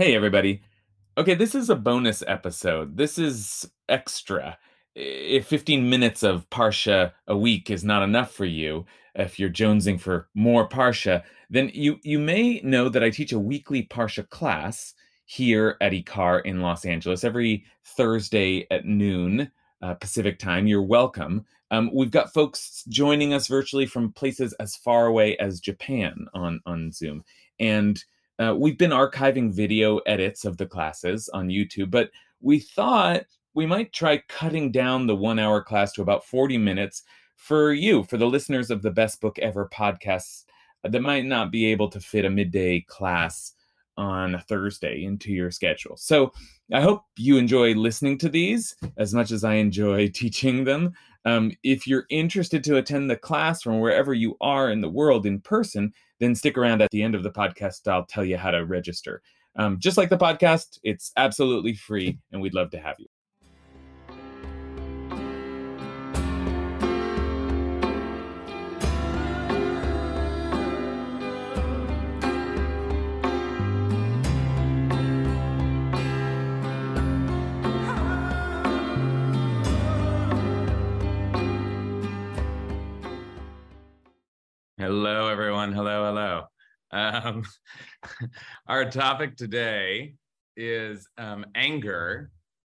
Hey, everybody. Okay, this is a bonus episode. This is extra. If 15 minutes of Parsha a week is not enough for you, if you're jonesing for more Parsha, then you, you may know that I teach a weekly Parsha class here at IKAR in Los Angeles every Thursday at noon uh, Pacific time. You're welcome. Um, we've got folks joining us virtually from places as far away as Japan on, on Zoom. And uh, we've been archiving video edits of the classes on YouTube, but we thought we might try cutting down the one hour class to about 40 minutes for you, for the listeners of the Best Book Ever podcasts that might not be able to fit a midday class on a Thursday into your schedule. So I hope you enjoy listening to these as much as I enjoy teaching them. Um, if you're interested to attend the class from wherever you are in the world in person, then stick around at the end of the podcast. I'll tell you how to register. Um, just like the podcast, it's absolutely free, and we'd love to have you. Hello, everyone. Hello, hello. Um, our topic today is um, anger.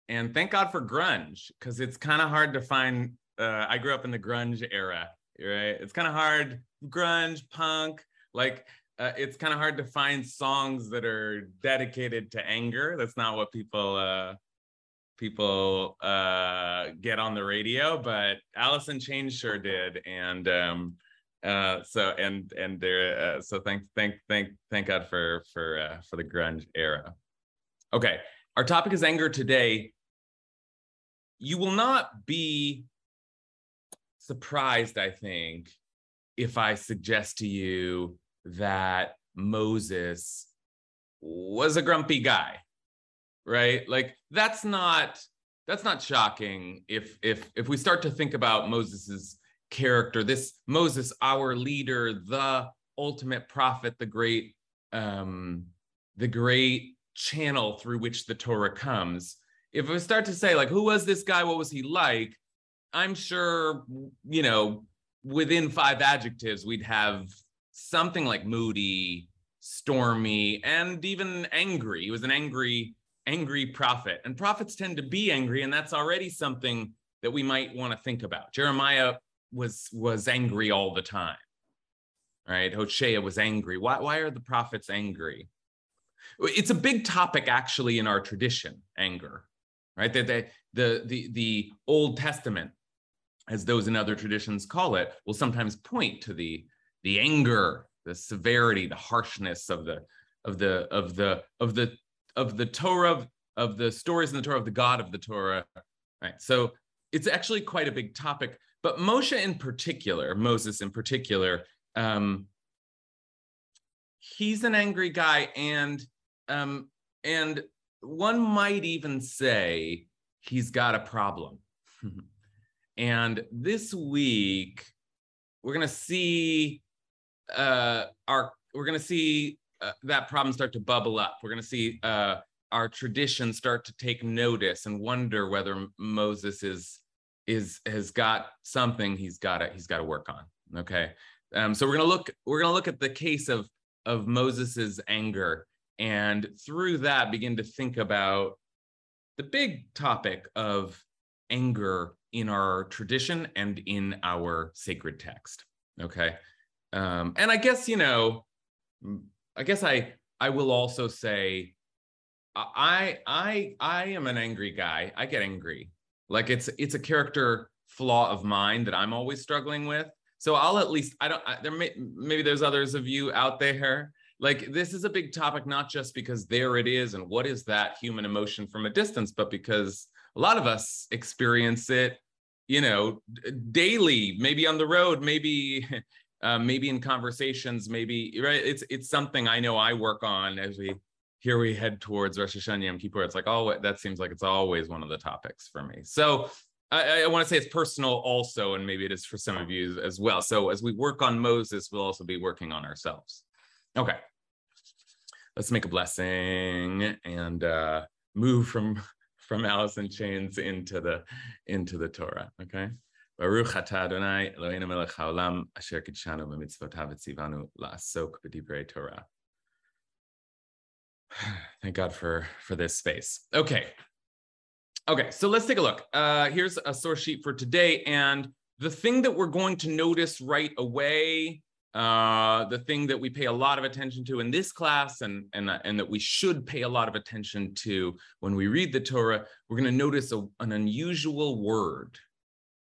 And thank God for grunge, because it's kind of hard to find. Uh, I grew up in the grunge era, right? It's kind of hard, grunge, punk, like uh, it's kind of hard to find songs that are dedicated to anger. That's not what people uh, people uh, get on the radio, but Alice in Chains sure did, and um, uh, so and and there uh, so thank thank thank thank god for for uh, for the grunge era. Okay our topic is anger today. You will not be surprised i think if i suggest to you that moses was a grumpy guy right? Like that's not that's not shocking if if if we start to think about moses's character, this Moses, our leader, the ultimate prophet, the great, um, the great channel through which the Torah comes. If we start to say, like, who was this guy? What was he like? I'm sure, you know, within five adjectives, we'd have something like moody, stormy, and even angry. He was an angry, angry prophet. And prophets tend to be angry, and that's already something that we might want to think about. Jeremiah was was angry all the time right? Hosea was angry. Why, why are the prophets angry? It's a big topic actually in our tradition anger right? That the, the the the old testament as those in other traditions call it will sometimes point to the the anger the severity the harshness of the of the of the of the of the torah of, of the stories in the torah of the god of the torah right? So it's actually quite a big topic but Moshe in particular, Moses in particular, um, he's an angry guy, and um, and one might even say he's got a problem. and this week, we're gonna see uh, our we're gonna see uh, that problem start to bubble up. We're gonna see uh, our tradition start to take notice and wonder whether Moses is is has got something he's got to he's got to work on. Okay, um, so we're gonna look we're gonna look at the case of of Moses's anger, and through that begin to think about the big topic of anger in our tradition and in our sacred text. Okay, um, and I guess you know, I guess I I will also say I I I am an angry guy. I get angry like it's it's a character flaw of mine that I'm always struggling with. So I'll at least I don't I, there may maybe there's others of you out there like this is a big topic not just because there it is and what is that human emotion from a distance but because a lot of us experience it you know daily maybe on the road maybe uh, maybe in conversations maybe right it's it's something i know i work on as we here we head towards Rosh Hashanah Yom Kippur. It's like, oh, that seems like it's always one of the topics for me. So I, I want to say it's personal also, and maybe it is for some of you as well. So as we work on Moses, we'll also be working on ourselves. Okay. let's make a blessing and uh, move from from Alice in Chains into the into the Torah. Okay. Baruch atah Adonai Eloheinu melech haolam asher kidshanu b'mitzvotav etzivanu la'asok b'divrei Torah. Thank God for for this space. Okay. Okay, so let's take a look. Uh, here's a source sheet for today, and the thing that we're going to notice right away uh, the thing that we pay a lot of attention to in this class and, and, and that we should pay a lot of attention to when we read the Torah, we're going to notice a, an unusual word.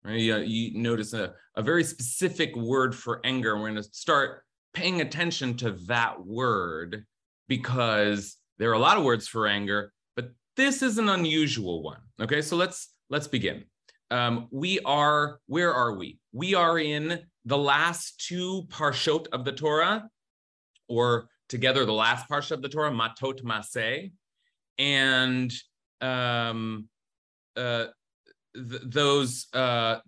Right? You, you notice a, a very specific word for anger. We're going to start paying attention to that word because there are a lot of words for anger, but this is an unusual one. Okay, so let's let's begin. Um, we are, where are we? We are in the last two parshot of the Torah, or together the last parsha of the Torah, Matot Masei, and um, uh, th- those uh,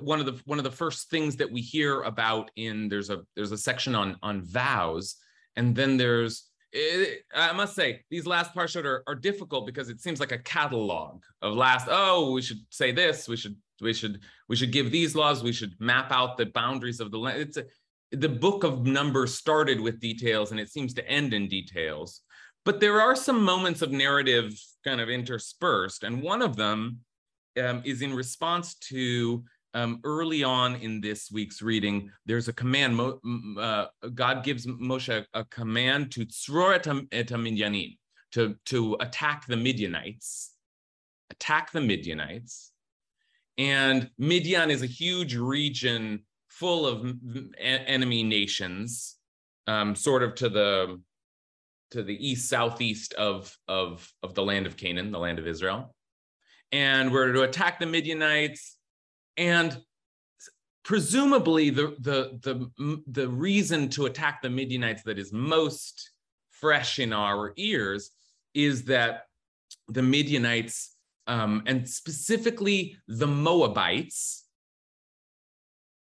one of the one of the first things that we hear about in there's a there's a section on on vows, and then there's it, I must say these last parshot are, are difficult because it seems like a catalog of last. Oh, we should say this. We should we should we should give these laws. We should map out the boundaries of the land. It's a, the book of Numbers started with details and it seems to end in details. But there are some moments of narrative kind of interspersed, and one of them um, is in response to um, early on in this week's reading, there's a command. Uh, God gives Moshe a, a command to tzror et to to attack the Midianites, attack the Midianites, and Midian is a huge region full of enemy nations, um, sort of to the to the east southeast of of of the land of Canaan, the land of Israel, and we're to attack the Midianites and presumably the, the, the, the reason to attack the Midianites that is most fresh in our ears is that the Midianites, um, and specifically the Moabites,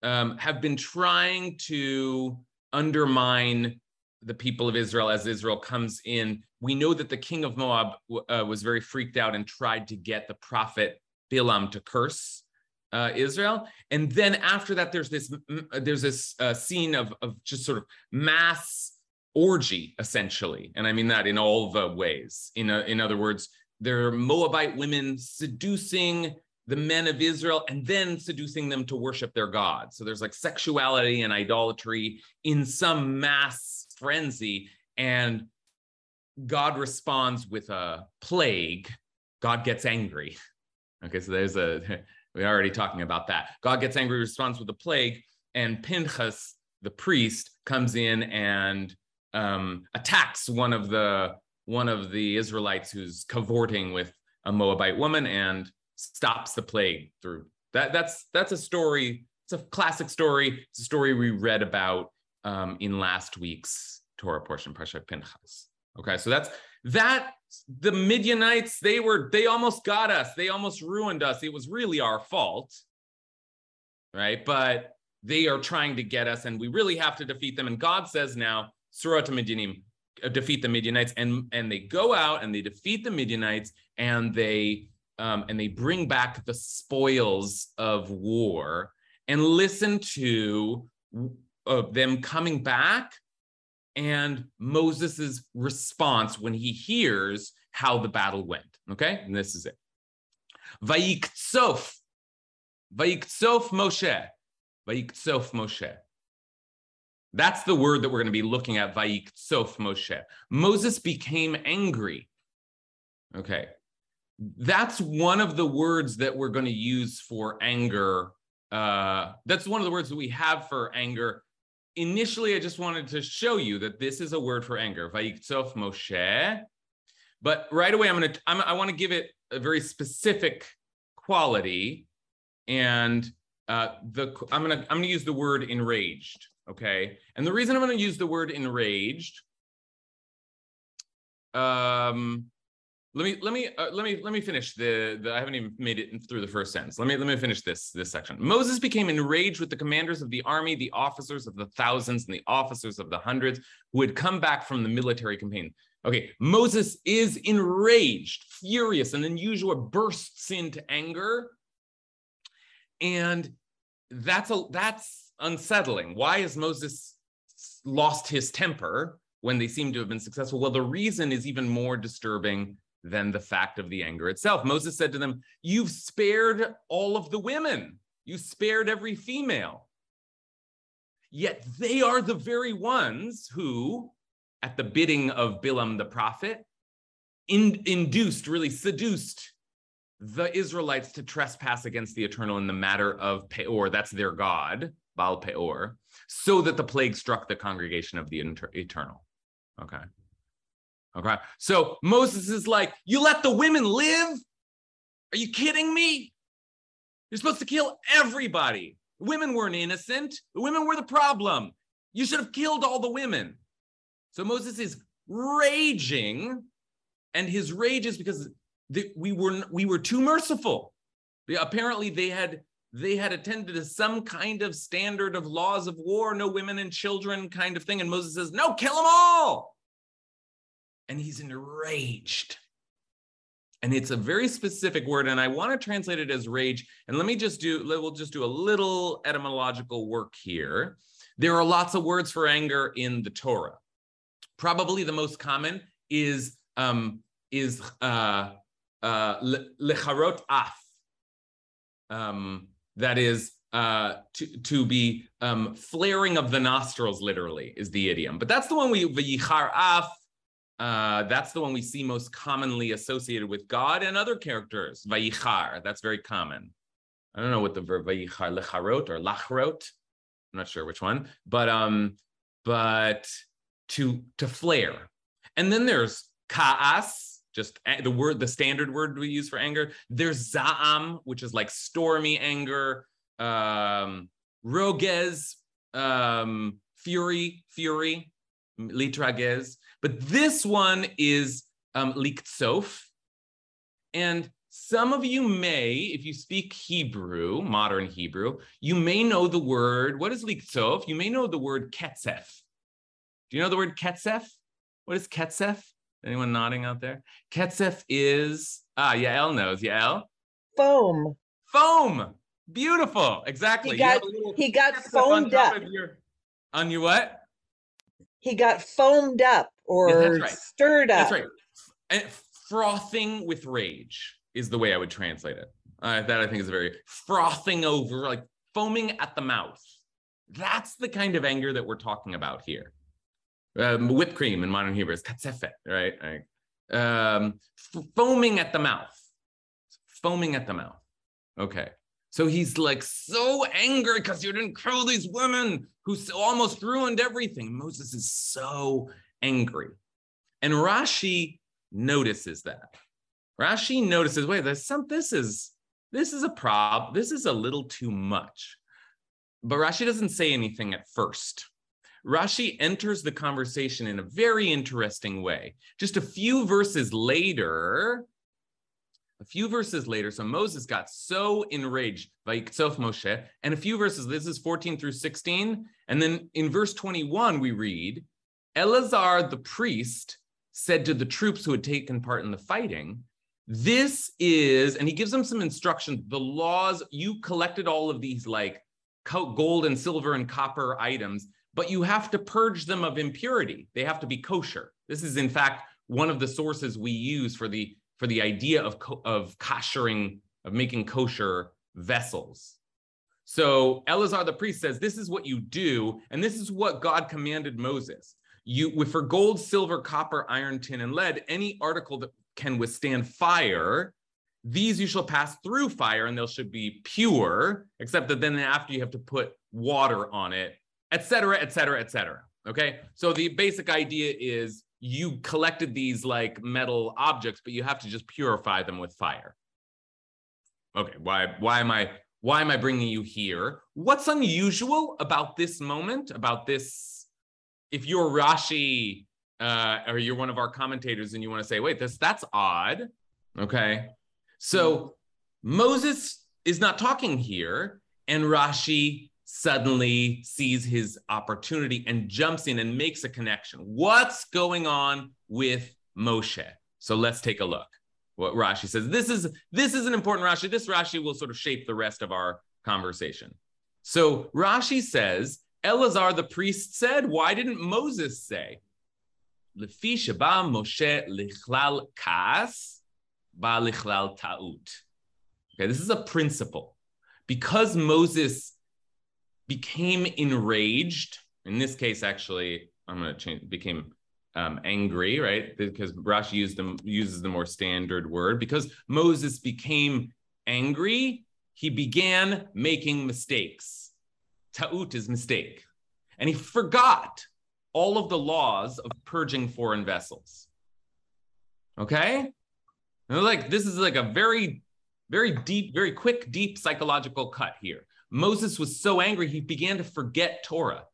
um, have been trying to undermine the people of Israel as Israel comes in. We know that the king of Moab uh, was very freaked out and tried to get the prophet Bilam to curse uh, Israel. And then after that, there's this there's this uh, scene of of just sort of mass orgy, essentially, and I mean that in all the ways. In a, in other words, there are Moabite women seducing the men of Israel and then seducing them to worship their God. So there's like sexuality and idolatry in some mass frenzy, and God responds with a plague. God gets angry. Okay, so there's a we're already talking about that. God gets angry, responds with a plague, and Pinchas, the priest, comes in and um, attacks one of the one of the Israelites who's cavorting with a Moabite woman and stops the plague through that. That's that's a story. It's a classic story. It's a story we read about um, in last week's Torah portion, Parshat Pinchas. Okay, so that's that the Midianites, they were, they almost got us. They almost ruined us. It was really our fault. Right. But they are trying to get us, and we really have to defeat them. And God says now, Surah to Midianim, uh, defeat the Midianites. And and they go out and they defeat the Midianites and they um, and they bring back the spoils of war and listen to uh, them coming back and Moses's response when he hears how the battle went. Okay, and this is it. Vayiksof, Vayiksof Moshe, Vayiksof Moshe. That's the word that we're going to be looking at. Vayiksof Moshe. Moses became angry. Okay, that's one of the words that we're going to use for anger. Uh, that's one of the words that we have for anger initially, I just wanted to show you that this is a word for anger, Vayiktsov Moshe. But right away, I'm gonna I'm, I want to give it a very specific quality, and uh, the I'm gonna I'm gonna use the word enraged. Okay, and the reason I'm gonna use the word enraged, um, let me let me uh, let me let me finish the, the I haven't even made it through the first sentence. Let me let me finish this this section. Moses became enraged with the commanders of the army, the officers of the thousands, and the officers of the hundreds who had come back from the military campaign. Okay, Moses is enraged, furious, and Yeshua bursts into anger. And that's a that's unsettling. Why has Moses lost his temper when they seem to have been successful? Well, the reason is even more disturbing than the fact of the anger itself. Moses said to them, You've spared all of the women, you spared every female. Yet they are the very ones who, at the bidding of Bilam the prophet, in, induced, really seduced the Israelites to trespass against the eternal in the matter of Peor, that's their god, Baal Peor, so that the plague struck the congregation of the eternal. Okay. Okay. So Moses is like, You let the women live? Are you kidding me? You're supposed to kill everybody. Women weren't innocent. The women were the problem. You should have killed all the women. So Moses is raging, and his rage is because we were we were too merciful. Apparently, they had they had attended to some kind of standard of laws of war, no women and children kind of thing. And Moses says, No, kill them all. And he's enraged. And it's a very specific word, and I want to translate it as rage. And let me just do, we'll just do a little etymological work here. There are lots of words for anger in the Torah. Probably the most common is um, is uh, uh, lecharot af. Um, that is uh, to, to be um, flaring of the nostrils, literally, is the idiom. But that's the one we, v'yichar af, uh, that's the one we see most commonly associated with God and other characters. Vayichar, that's very common. I don't know what the verb vayichar, lecharot or lachrot. I'm not sure which one, but um, but to to flare. And then there's kaas, just the word, the standard word we use for anger. There's zaam, which is like stormy anger. Um, rogez, um, fury, fury, litragez. But this one is um, liktsof. And some of you may, if you speak Hebrew, modern Hebrew, you may know the word, what is liktsof? You may know the word ketzef. Do you know the word ketzef? What is ketzef? Anyone nodding out there? Ketzef is, ah, Yael knows. Yael? Foam. Foam. Beautiful. Exactly. He got, he got foamed up. Your, on your what? He got foamed up or right. stirred up. That's right. And frothing with rage is the way I would translate it. Uh, that I think is very frothing over, like foaming at the mouth. That's the kind of anger that we're talking about here. Um, whipped cream in modern Hebrew is katsefet, right? Um, foaming at the mouth. Foaming at the mouth. Okay. So he's like so angry because you didn't kill these women who almost ruined everything. Moses is so angry. And Rashi notices that. Rashi notices, wait, there's some, this is, this is a prob, this is a little too much. But Rashi doesn't say anything at first. Rashi enters the conversation in a very interesting way. Just a few verses later, a few verses later, so Moses got so enraged by Yiktsof Moshe, and a few verses, this is 14 through 16. And then in verse 21, we read, Eleazar the priest said to the troops who had taken part in the fighting, This is, and he gives them some instructions. The laws, you collected all of these like gold and silver and copper items, but you have to purge them of impurity. They have to be kosher. This is, in fact, one of the sources we use for the for the idea of of koshering of making kosher vessels. So Eleazar the priest says, This is what you do, and this is what God commanded Moses you for gold, silver, copper, iron, tin, and lead, any article that can withstand fire, these you shall pass through fire and they should be pure, except that then after you have to put water on it, etc., etc., etc. Okay. So the basic idea is you collected these like metal objects, but you have to just purify them with fire. Okay. Why, why am I, why am I bringing you here? What's unusual about this moment, about this if you're Rashi uh, or you're one of our commentators and you want to say, wait, this that's odd. Okay. So Moses is not talking here, and Rashi suddenly sees his opportunity and jumps in and makes a connection. What's going on with Moshe? So let's take a look. What Rashi says. This is this is an important Rashi. This Rashi will sort of shape the rest of our conversation. So Rashi says, Elazar the priest said, why didn't Moses say? Moshe lichlal kas ba lichlal ta'ut. Okay, this is a principle. Because Moses became enraged, in this case, actually, I'm going to change, became um, angry, right? Because Rashi used them, uses the more standard word. Because Moses became angry, he began making mistakes. Ta'ut is mistake. And he forgot all of the laws of purging foreign vessels. Okay? Like this is like a very, very deep, very quick, deep psychological cut here. Moses was so angry, he began to forget Torah.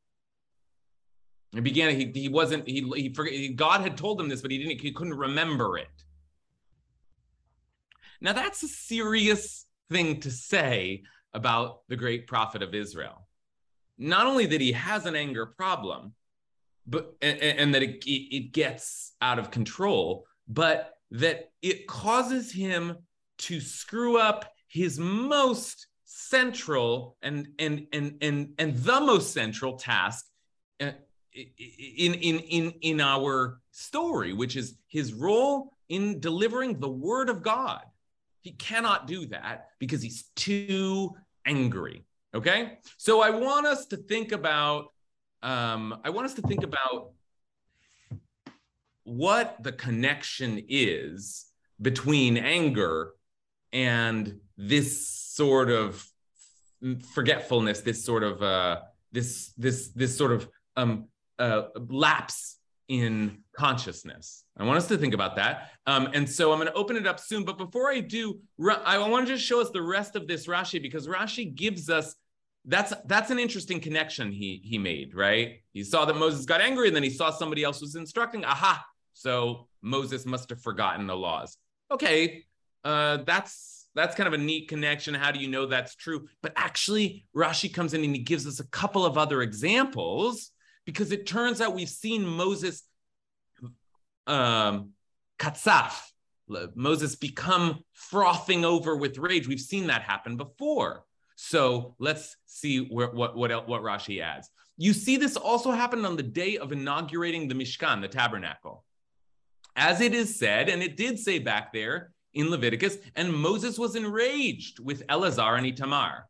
He began, he, he wasn't, he, he forget, God had told him this, but he didn't, he couldn't remember it. Now that's a serious thing to say about the great prophet of Israel. Not only that he has an anger problem, but and, and that it, it gets out of control, but that it causes him to screw up his most central and and and and and the most central task uh, in in in in our story which is his role in delivering the word of god. He cannot do that because he's too angry okay? So i want us to think about um, I want us to think about what the connection is between anger and this sort of forgetfulness, this sort of uh, this this this sort of um, uh, lapse in consciousness. I want us to think about that. Um, and so I'm going to open it up soon. But before I do, I want to just show us the rest of this Rashi because Rashi gives us that's that's an interesting connection he he made, right? He saw that Moses got angry, and then he saw somebody else was instructing. Aha! So Moses must have forgotten the laws. Okay, uh, that's that's kind of a neat connection. How do you know that's true? But actually, Rashi comes in and he gives us a couple of other examples because it turns out we've seen Moses um, katsaf, Moses become frothing over with rage. We've seen that happen before. So let's see where, what, what, what Rashi adds. You see this also happened on the day of inaugurating the Mishkan, the tabernacle. As it is said, and it did say back there in Leviticus, and Moses was enraged with Eleazar and Itamar,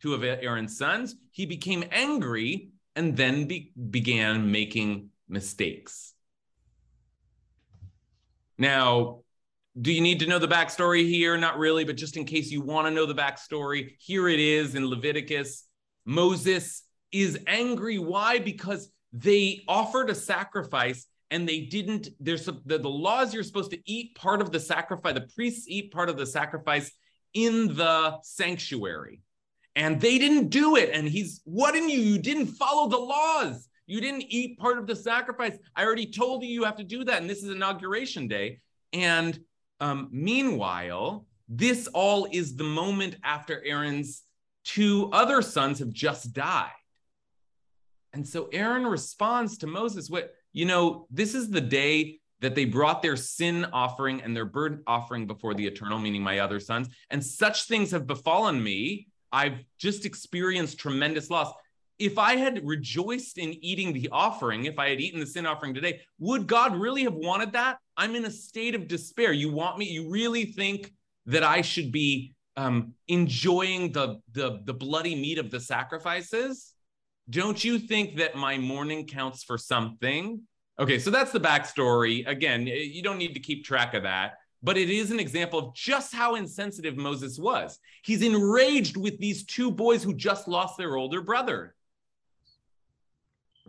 two of Aaron's sons. He became angry and then be, began making mistakes. Now, do you need to know the backstory here? Not really, but just in case you want to know the backstory, here it is in Leviticus. Moses is angry. Why? Because they offered a sacrifice and they didn't. There's the, the laws you're supposed to eat part of the sacrifice, the priests eat part of the sacrifice in the sanctuary. And they didn't do it. And he's, what in you? You didn't follow the laws. You didn't eat part of the sacrifice. I already told you you have to do that. And this is inauguration day. And um, meanwhile, this all is the moment after Aaron's two other sons have just died. And so Aaron responds to Moses, what, you know, this is the day that they brought their sin offering and their burnt offering before the eternal, meaning my other sons. And such things have befallen me. I've just experienced tremendous loss if I had rejoiced in eating the offering, if I had eaten the sin offering today, would God really have wanted that? I'm in a state of despair. You want me, you really think that I should be um, enjoying the, the, the bloody meat of the sacrifices? Don't you think that my mourning counts for something? Okay, so that's the backstory. Again, eh, you don't need to keep track of that, but it is an example of just how insensitive Moses was. He's enraged with these two boys who just lost their older brother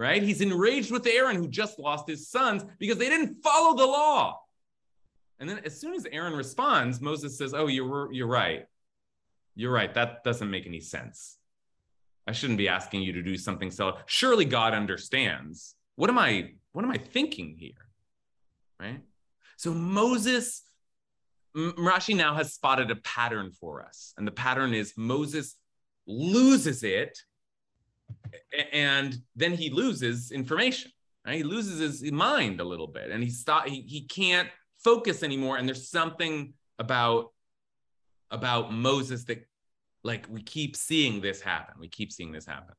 right? He's enraged with Aaron, who just lost his sons because they didn't follow the law. And then as soon as Aaron responds, Moses says, Oh, you're, you're right. You're right. That doesn't make any sense. I shouldn't be asking you to do something so surely God understands. What am I what am I thinking here? Right? So Moses Rashi now has spotted a pattern for us. And the pattern is Moses loses it and then he loses information. Right? He loses his mind a little bit, and he stop. He, he can't focus anymore. And there's something about about Moses that, like, we keep seeing this happen. We keep seeing this happen.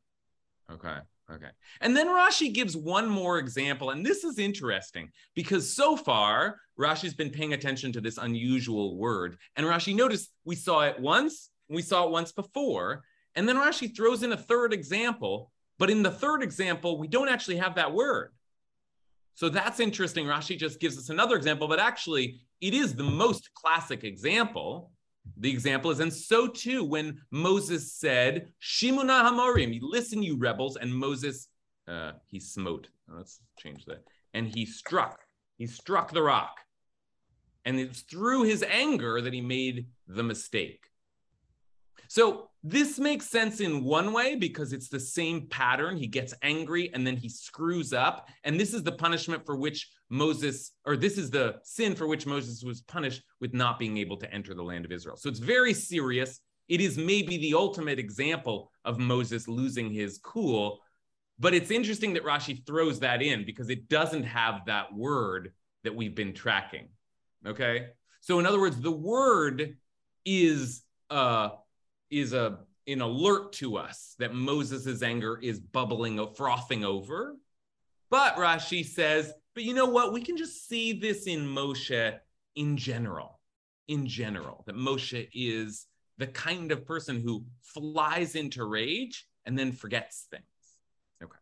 Okay. Okay. And then Rashi gives one more example. And this is interesting because so far, Rashi's been paying attention to this unusual word. And Rashi noticed we saw it once, we saw it once before. And then Rashi throws in a third example. But in the third example, we don't actually have that word. So that's interesting. Rashi just gives us another example, but actually, it is the most classic example the example is, and so too when Moses said, Shimuna Hamorim, listen, you rebels, and Moses, uh, he smote. Let's change that. And he struck. He struck the rock. And it's through his anger that he made the mistake. So this makes sense in one way because it's the same pattern. He gets angry and then he screws up. And this is the punishment for which Moses, or this is the sin for which Moses was punished with not being able to enter the land of Israel. So it's very serious. It is maybe the ultimate example of Moses losing his cool. But it's interesting that Rashi throws that in because it doesn't have that word that we've been tracking. Okay. So, in other words, the word is uh, is a an alert to us that Moses' anger is bubbling, frothing over. But Rashi says, but you know what? We can just see this in Moshe in general. In general, that Moshe is the kind of person who flies into rage and then forgets things. Okay.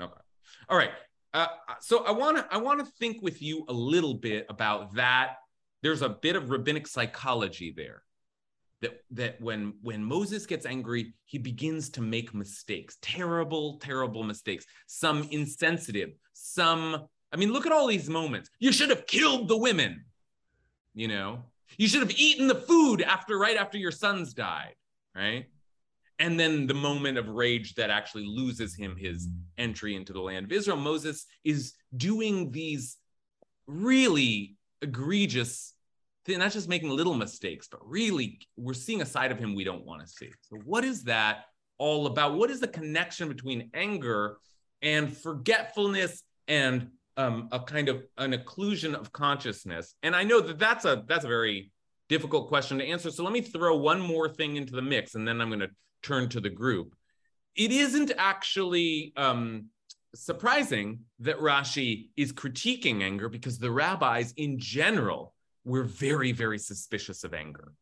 Okay. All right. Uh, so I want to I want to think with you a little bit about that. There's a bit of rabbinic psychology there that that when when Moses gets angry, he begins to make mistakes, terrible, terrible mistakes. Some insensitive, some. I mean, look at all these moments. You should have killed the women. You know, you should have eaten the food after right after your sons died, right? And then the moment of rage that actually loses him his entry into the land of Israel. Moses is doing these really egregious not just making little mistakes, but really we're seeing a side of him we don't want to see. So, what is that all about? What is the connection between anger and forgetfulness and um, a kind of an occlusion of consciousness? And I know that that's a that's a very difficult question to answer. So let me throw one more thing into the mix, and then I'm going to turn to the group. It isn't actually um, surprising that Rashi is critiquing anger because the rabbis in general we're very, very suspicious of anger.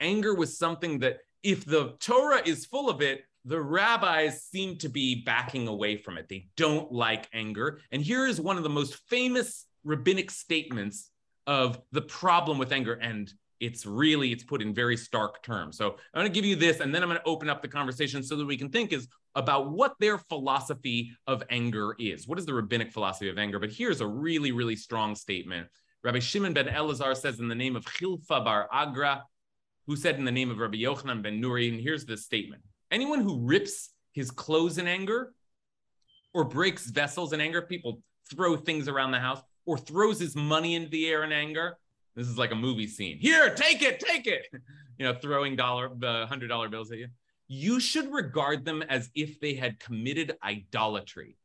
Anger was something that, if the Torah is full of it, the rabbis seem to be backing away from it. They don't like anger. And here is one of the most famous rabbinic statements of the problem with anger. And it's really it's put in very stark terms so i'm going to give you this and then i'm going to open up the conversation so that we can think is about what their philosophy of anger is what is the rabbinic philosophy of anger but here's a really really strong statement Rabbi Shimon ben Elazar says in the name of Chilfa bar Agra, who said in the name of Rabbi Yochanan ben Nuri, and here's the statement. Anyone who rips his clothes in anger or breaks vessels in anger, people throw things around the house, or throws his money into the air in anger. This is like a movie scene. Here, take it, take it. You know, throwing dollar, the hundred dollar bills at you. You should regard them as if they had committed idolatry.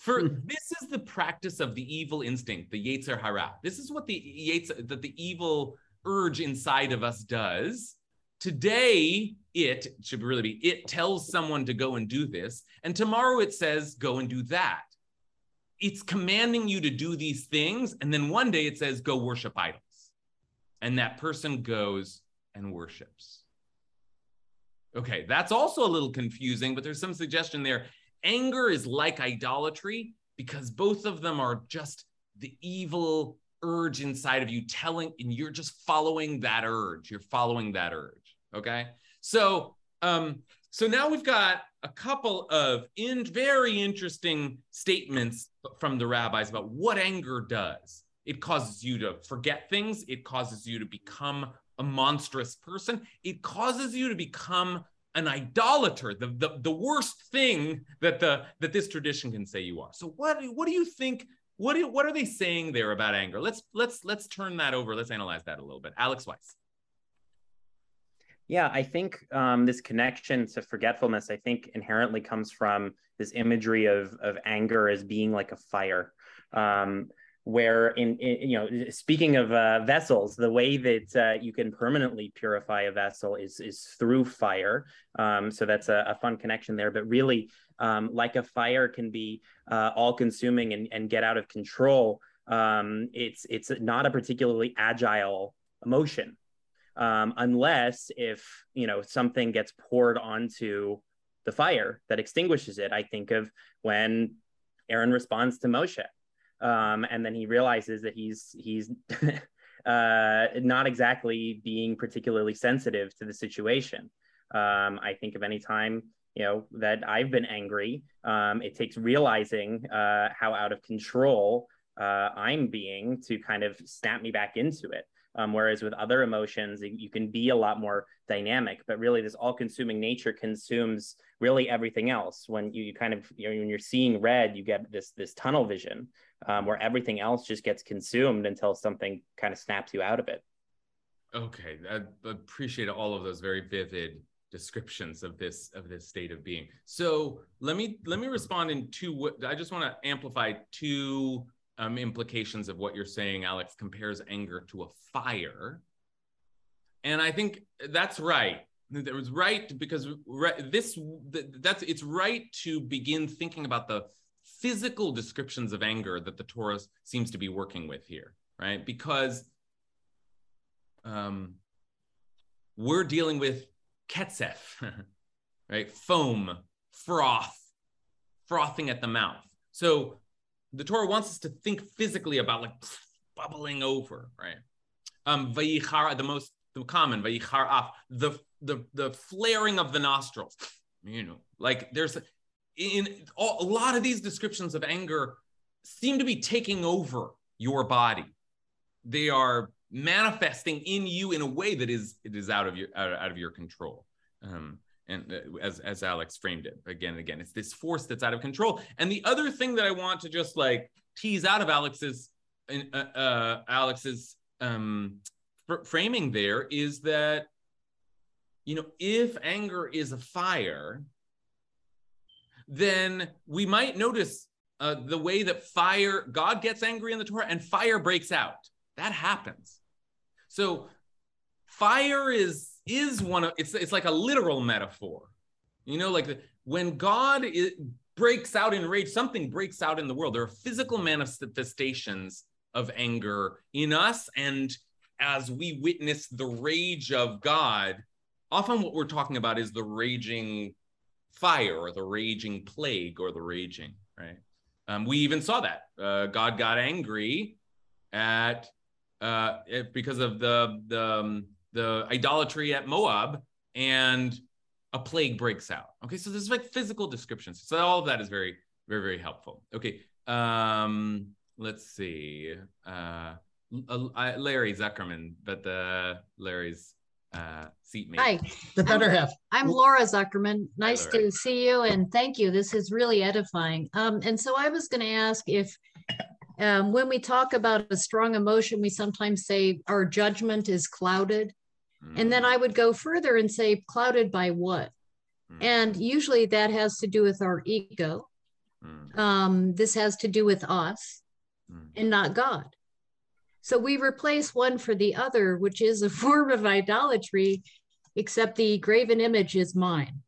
For hmm. this is the practice of the evil instinct, the Yetzer Hara. This is what the Yetzer, that the evil urge inside of us does. Today, it should really be it tells someone to go and do this, and tomorrow it says go and do that. It's commanding you to do these things, and then one day it says go worship idols, and that person goes and worships. Okay, that's also a little confusing, but there's some suggestion there anger is like idolatry because both of them are just the evil urge inside of you telling and you're just following that urge. You're following that urge okay? So um so now we've got a couple of in very interesting statements from the rabbis about what anger does. It causes you to forget things. It causes you to become a monstrous person. It causes you to become an idolater, the, the, the worst thing that the that this tradition can say you are. So what what do you think? What do, what are they saying there about anger? Let's let's let's turn that over. Let's analyze that a little bit. Alex Weiss. Yeah, I think um, this connection to forgetfulness, I think inherently comes from this imagery of of anger as being like a fire. Um, where in, in, you know speaking of uh, vessels the way that uh, you can permanently purify a vessel is is through fire. Um, so that's a, a, fun connection there. But really um, like a fire can be uh, all consuming and, and get out of control um, it's it's not a particularly agile emotion um, unless if you know something gets poured onto the fire that extinguishes it. I think of when aaron responds to moshe um, and then he realizes that he's he's uh, not exactly being particularly sensitive to the situation. Um, I think of any time you know that I've been angry, um, it takes realizing uh, how out of control uh, I'm being to kind of snap me back into it. Um, whereas with other emotions, you can be a lot more dynamic, but really this all-consuming nature consumes really everything else. When you, you kind of you know, when you're seeing red, you get this this tunnel vision um, where everything else just gets consumed until something kind of snaps you out of it. Okay, I appreciate all of those very vivid descriptions of this of this state of being. So let me let me respond in two. I just want to amplify two um, implications of what you're saying, Alex, compares anger to a fire. And I think that's right. That was right because this that's it's right to begin thinking about the physical descriptions of anger that the Torah seems to be working with here, right? Because um, we're dealing with ketzef, right? Foam, froth, frothing at the mouth. So the Torah wants us to think physically about like bubbling over, right? Um, vayichar, the most the common vayichar the the the flaring of the nostrils, you know, like there's in all, a lot of these descriptions of anger seem to be taking over your body. They are manifesting in you in a way that is it is out of your out, of your control. Um, and uh, as as Alex framed it again and again, it's this force that's out of control. And the other thing that I want to just like tease out of Alex's uh, uh, Alex's um, fr- framing there is that you know if anger is a fire, then we might notice uh, the way that fire God gets angry in the Torah and fire breaks out. That happens. So fire is is one of it's it's like a literal metaphor. You know, like the, when God is, breaks out in rage, something breaks out in the world. There are physical manifestations of anger in us, and as we witness the rage of God, often what we're talking about is the raging fire or the raging plague or the raging, right? Um, we even saw that uh, God got angry at uh, because of the the um, the idolatry at Moab, and a plague breaks out. Okay, so this is like physical descriptions. So all of that is very, very, very helpful. Okay, um, let's see. Uh, Larry Zuckerman, but the Larry's uh, seatmate. Hi, the better I'm, half. I'm Laura Zuckerman. Nice Hi, to see you, and thank you. This is really edifying. Um, and so I was going to ask if um, when we talk about a strong emotion, we sometimes say our judgment is clouded. Mm. And then I would go further and say, clouded by what? Mm. And usually that has to do with our ego. Mm. Um, this has to do with us mm. and not God. So we replace one for the other, which is a form of idolatry, except the graven image is mine.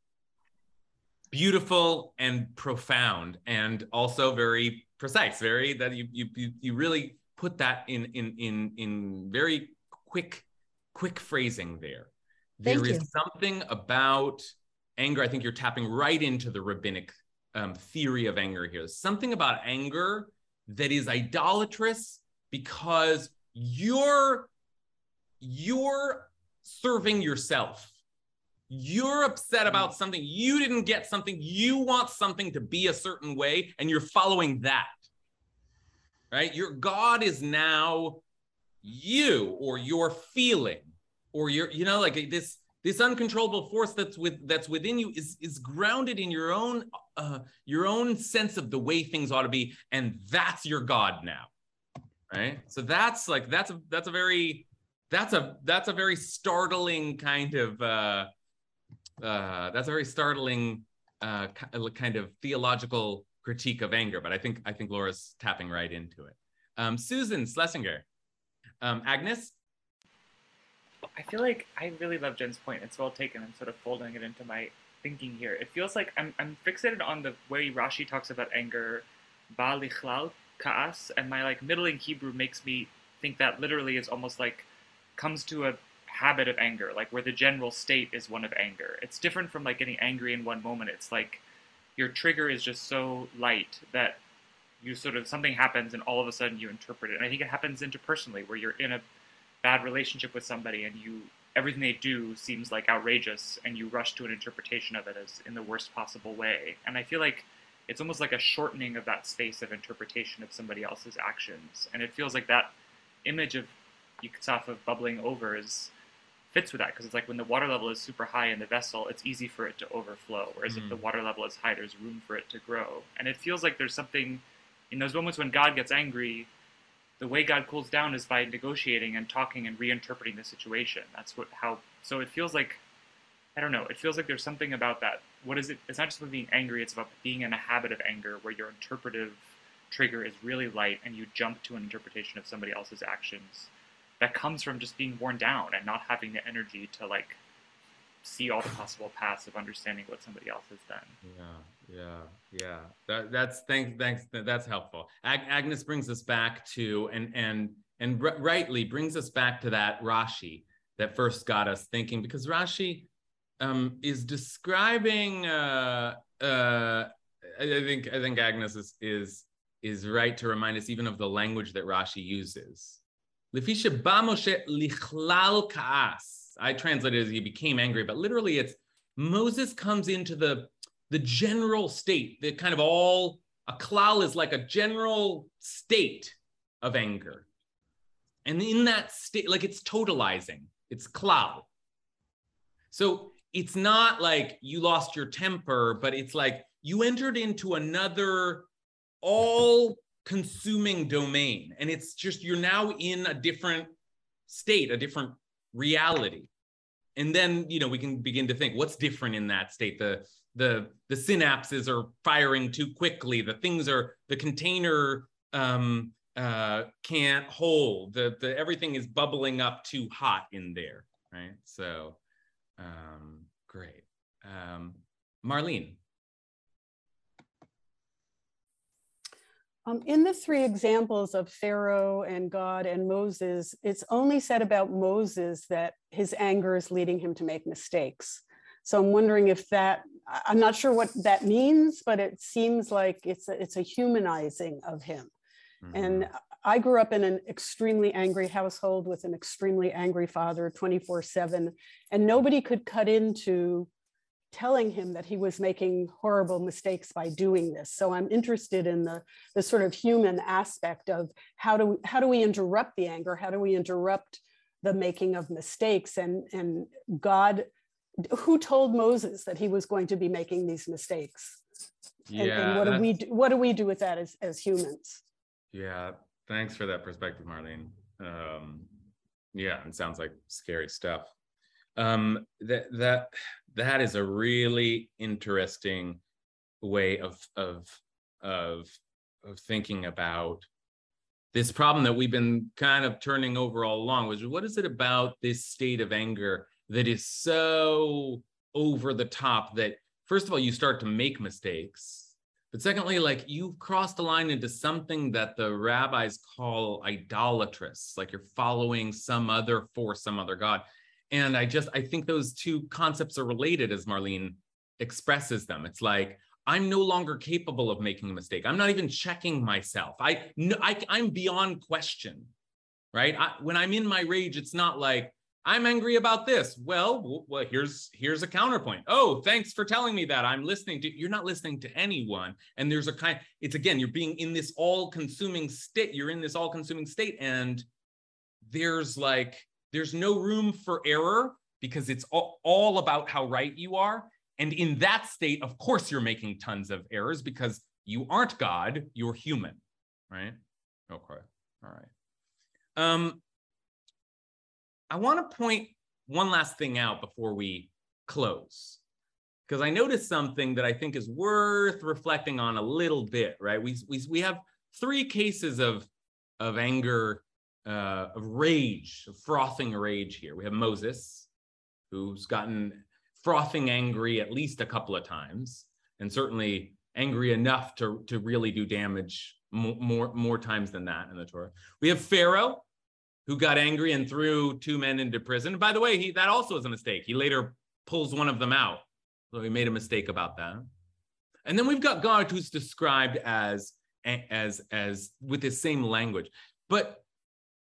Beautiful and profound, and also very precise. Very that you you you really put that in in in in very quick quick phrasing there. Thank there is something about anger. I think you're tapping right into the rabbinic um, theory of anger here. There's something about anger that is idolatrous because you're you're serving yourself. You're upset about something. You didn't get something. You want something to be a certain way, and you're following that. Right? Your God is now you or your feeling or your you know like this this uncontrollable force that's with that's within you is is grounded in your own uh your own sense of the way things ought to be and that's your god now right so that's like that's a that's a very that's a that's a very startling kind of uh, uh, that's a very startling uh, kind of theological critique of anger. But I think I think Laura's tapping right into it. Um, Susan Schlesinger, um, Agnes. I feel like I really love Jen's point. It's well taken. I'm sort of folding it into my thinking here. It feels like I'm, I'm fixated on the way Rashi talks about anger, kaas, and my like middling Hebrew makes me think that literally is almost like comes to a habit of anger, like where the general state is one of anger. It's different from like getting angry in one moment. It's like your trigger is just so light that you sort of something happens and all of a sudden you interpret it. And I think it happens interpersonally where you're in a bad relationship with somebody and you everything they do seems like outrageous and you rush to an interpretation of it as in the worst possible way. And I feel like it's almost like a shortening of that space of interpretation of somebody else's actions. And it feels like that image of of bubbling over is fits with that because it's like when the water level is super high in the vessel, it's easy for it to overflow. Whereas mm. if the mm. water level is high, there's room for it to grow. And it feels like there's something in those moments when God gets angry, the way God cools down is by negotiating and talking and reinterpreting the situation. That's what how so it feels like I don't know, it feels like there's something about that. What is it? It's not just about being angry, it's about being in a habit of anger where your interpretive trigger is really light and you jump to an interpretation of somebody else's actions that comes from just being worn down and not having the energy to like see all the possible paths of understanding what somebody else has done. Yeah, yeah, yeah. That, that's thanks, thanks. That's helpful. Ag- Agnes brings us back to and and and rightly brings us back to that Rashi that first got us thinking because Rashi um, is describing. Uh, uh, I think I think Agnes is is is right to remind us even of the language that Rashi uses. I translated as he became angry, but literally it's Moses comes into the the general state, the kind of all a klal is like a general state of anger. And in that state, like it's totalizing, it's klal. So it's not like you lost your temper, but it's like you entered into another all consuming domain. And it's just, you're now in a different state, a different reality. And then, you know, we can begin to think what's different in that state? The, the, the synapses are firing too quickly. The things are, the container um, uh, can't hold. The, the, everything is bubbling up too hot in there, right? So, um, great. Um, Marlene. Um, in the three examples of Pharaoh and God and Moses, it's only said about Moses that his anger is leading him to make mistakes. So I'm wondering if that, I'm not sure what that means, but it seems like it's a, it's a humanizing of him. Mm-hmm. And I grew up in an extremely angry household with an extremely angry father 24 7, and nobody could cut into telling him that he was making horrible mistakes by doing this. So I'm interested in the, the sort of human aspect of how do, we, how do we interrupt the anger? How do we interrupt the making of mistakes? And, and God, who told Moses that he was going to be making these mistakes? Yeah, and, and what do we do, what do we do with that as, as humans? Yeah, thanks for that perspective, Marlene. Um, yeah, it sounds like scary stuff. Um, that that that is a really interesting way of of of of thinking about this problem that we've been kind of turning over all along was what is it about this state of anger that is so over the top that first of all you start to make mistakes but secondly like you've crossed the line into something that the rabbis call idolatrous like you're following some other for some other god and I just, I think those two concepts are related as Marlene expresses them. It's like, I'm no longer capable of making a mistake. I'm not even checking myself. I, I I'm beyond question, right? I, when I'm in my rage, it's not like I'm angry about this. Well, well, here's here's a counterpoint. Oh, thanks for telling me that. I'm listening to. You're not listening to anyone, and there's a kind. It's again, you're being in this all-consuming state. You're in this all-consuming state, and there's like there's no room for error because it's all, all about how right you are. And in that state, of course, you're making tons of errors because you aren't God, you're human, right? Okay, all right. Um, I want to point one last thing out before we close because I noticed something that I think is worth reflecting on a little bit, right? We, we, we have three cases of, of anger, uh, of rage, of frothing rage here. We have Moses, who's gotten frothing angry at least a couple of times, and certainly angry enough to, to really do damage more, more, more times than that in the Torah. We have Pharaoh, who got angry and threw two men into prison. By the way, he that also is a mistake. He later pulls one of them out. So he made a mistake about that. And then we've got God who's described as as as with the same language. But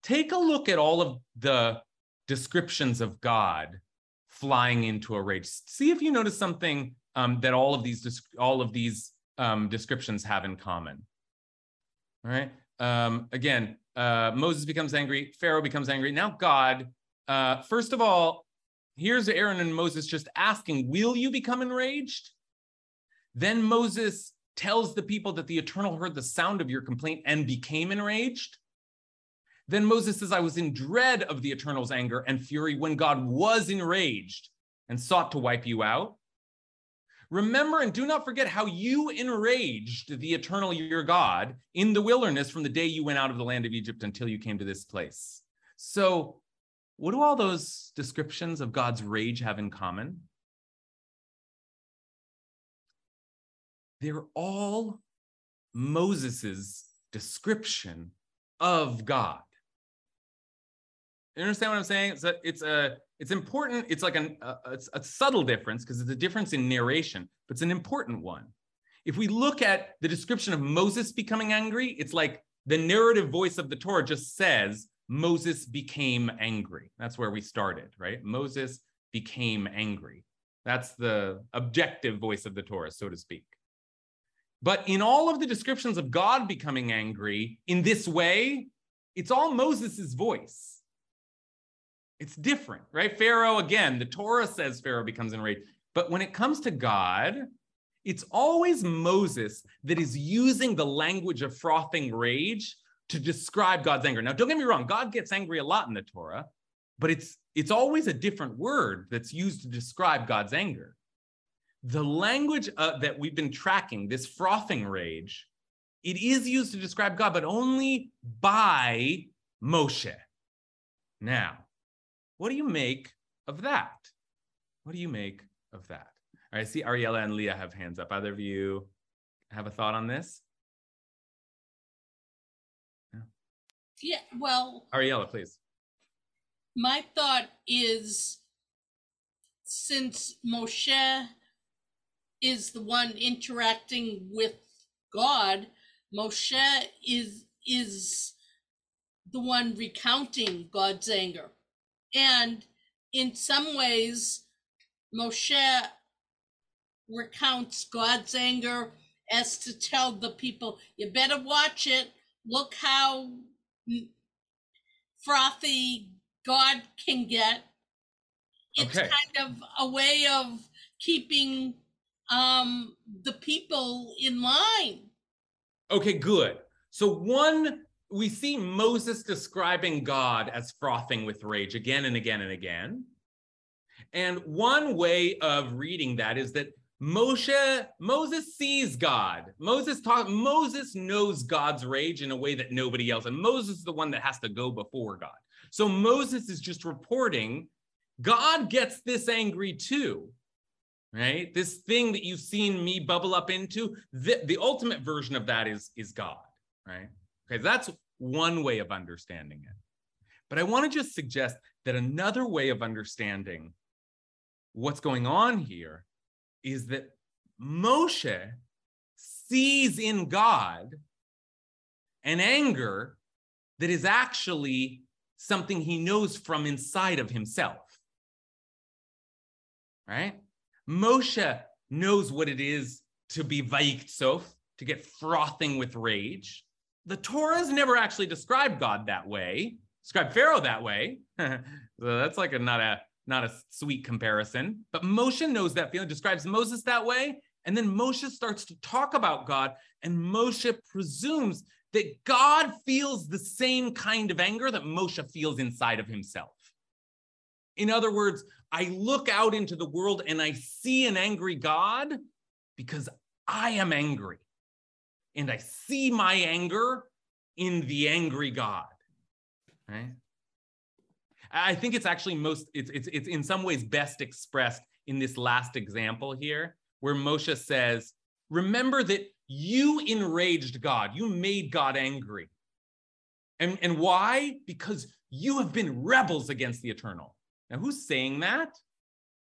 take a look at all of the descriptions of God flying into a rage. See if you notice something um, that all of these all of these um, descriptions have in common. All right. Um, again, uh, Moses becomes angry. Pharaoh becomes angry. Now God. Uh, first of all, here's Aaron and Moses just asking, "Will you become enraged?" Then Moses tells the people that the Eternal heard the sound of your complaint and became enraged. Then Moses says, I was in dread of the Eternal's anger and fury when God was enraged and sought to wipe you out. Remember and do not forget how you enraged the eternal your God in the wilderness from the day you went out of the land of Egypt until you came to this place. So, what do all those descriptions of God's rage have in common? They're all Moses's description of God. You understand what I'm saying? It's a, it's a, it's important. It's like an, a, it's a subtle difference because it's a difference in narration, but it's an important one. If we look at the description of Moses becoming angry, it's like the narrative voice of the Torah just says Moses became angry. That's where we started, right? Moses became angry. That's the objective voice of the Torah, so to speak. But in all of the descriptions of God becoming angry in this way, it's all Moses' voice. It's different, right? Pharaoh, again, the Torah says Pharaoh becomes enraged. But when it comes to God, it's always Moses that is using the language of frothing rage to describe God's anger. Now, don't get me wrong, God gets angry a lot in the Torah, but it's it's always a different word that's used to describe God's anger. The language uh, that we've been tracking, this frothing rage, it is used to describe God, but only by Moshe. Now, what do you make of that? What do you make of that? All right, I see Ariella and Leah have hands up. Either of you have a thought on this? Yeah, yeah well, Ariella, please. My thought is since Moshe is the one interacting with God, Moshe is is the one recounting God's anger. And in some ways, Moshe recounts God's anger as to tell the people, you better watch it. Look how frothy God can get. It's okay. kind of a way of keeping um, the people in line. Okay, good. So one we see Moses describing God as frothing with rage again and again and again. And one way of reading that is that Moshe, Moses sees God. Moses talk, Moses knows God's rage in a way that nobody else. And Moses is the one that has to go before God. So Moses is just reporting God gets this angry too. Right? This thing that you've seen me bubble up into, the, the ultimate version of that is, is God, right? Okay, that's one way of understanding it. But I want to just suggest that another way of understanding what's going on here is that Moshe sees in God an anger that is actually something he knows from inside of himself. Right? Moshe knows what it is to be vaiktsof, to get frothing with rage the Torah's never actually described God that way, described Pharaoh that way. so that's like a not a not a sweet comparison. But Moshe knows that feeling, describes Moses that way. And then Moshe starts to talk about God, and Moshe presumes that God feels the same kind of anger that Moshe feels inside of himself. In other words, I look out into the world and I see an angry God because I am angry. And I see my anger in the angry God. Right? I think it's actually most, it's, it's, it's in some ways best expressed in this last example here, where Moshe says, Remember that you enraged God, you made God angry. And, and why? Because you have been rebels against the eternal. Now, who's saying that?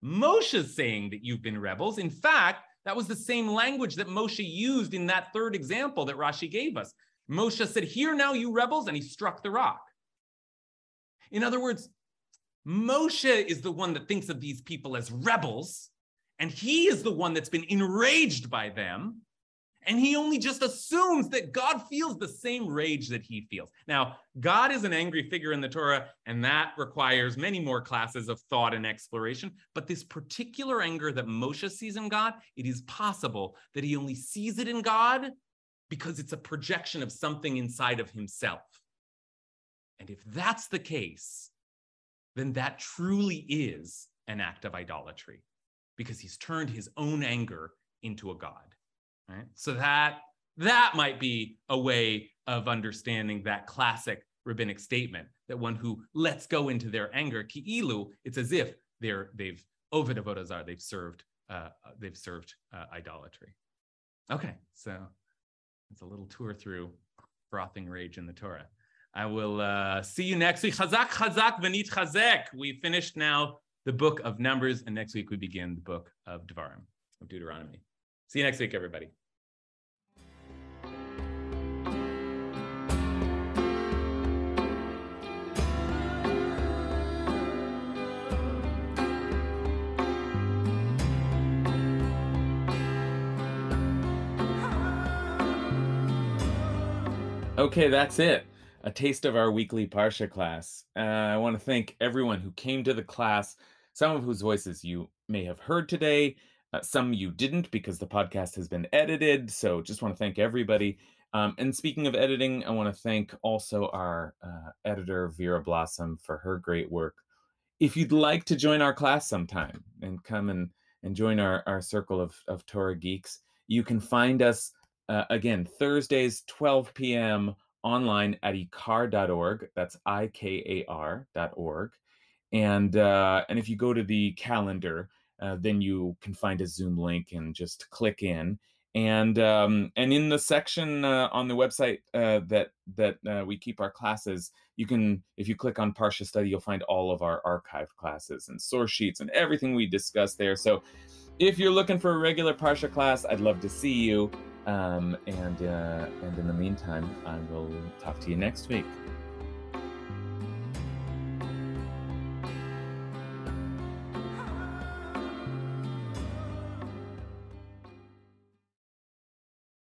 Moshe's saying that you've been rebels. In fact, that was the same language that Moshe used in that third example that Rashi gave us. Moshe said, Here now, you rebels, and he struck the rock. In other words, Moshe is the one that thinks of these people as rebels, and he is the one that's been enraged by them. And he only just assumes that God feels the same rage that he feels. Now, God is an angry figure in the Torah, and that requires many more classes of thought and exploration. But this particular anger that Moshe sees in God, it is possible that he only sees it in God because it's a projection of something inside of himself. And if that's the case, then that truly is an act of idolatry because he's turned his own anger into a God. Right? So that that might be a way of understanding that classic rabbinic statement that one who lets go into their anger, ki'ilu, it's as if they're they've over vodazar, they've served uh, they've served uh, idolatry. Okay, so it's a little tour through frothing rage in the Torah. I will uh, see you next week. Chazak, chazak, venit chazek. We finished now the book of Numbers, and next week we begin the book of Devarim, of Deuteronomy. See you next week, everybody. Okay, that's it. A taste of our weekly Parsha class. Uh, I want to thank everyone who came to the class, some of whose voices you may have heard today, uh, some you didn't because the podcast has been edited. So just want to thank everybody. Um, and speaking of editing, I want to thank also our uh, editor, Vera Blossom, for her great work. If you'd like to join our class sometime and come and, and join our, our circle of, of Torah geeks, you can find us uh, again, Thursdays, 12 p.m. online at ikar.org. That's I K A R.org. And, uh, and if you go to the calendar, uh, then you can find a Zoom link and just click in. And um, and in the section uh, on the website uh, that that uh, we keep our classes, you can if you click on Parsha Study, you'll find all of our archived classes and source sheets and everything we discuss there. So if you're looking for a regular Parsha class, I'd love to see you. Um, and uh, and in the meantime, I will talk to you next week.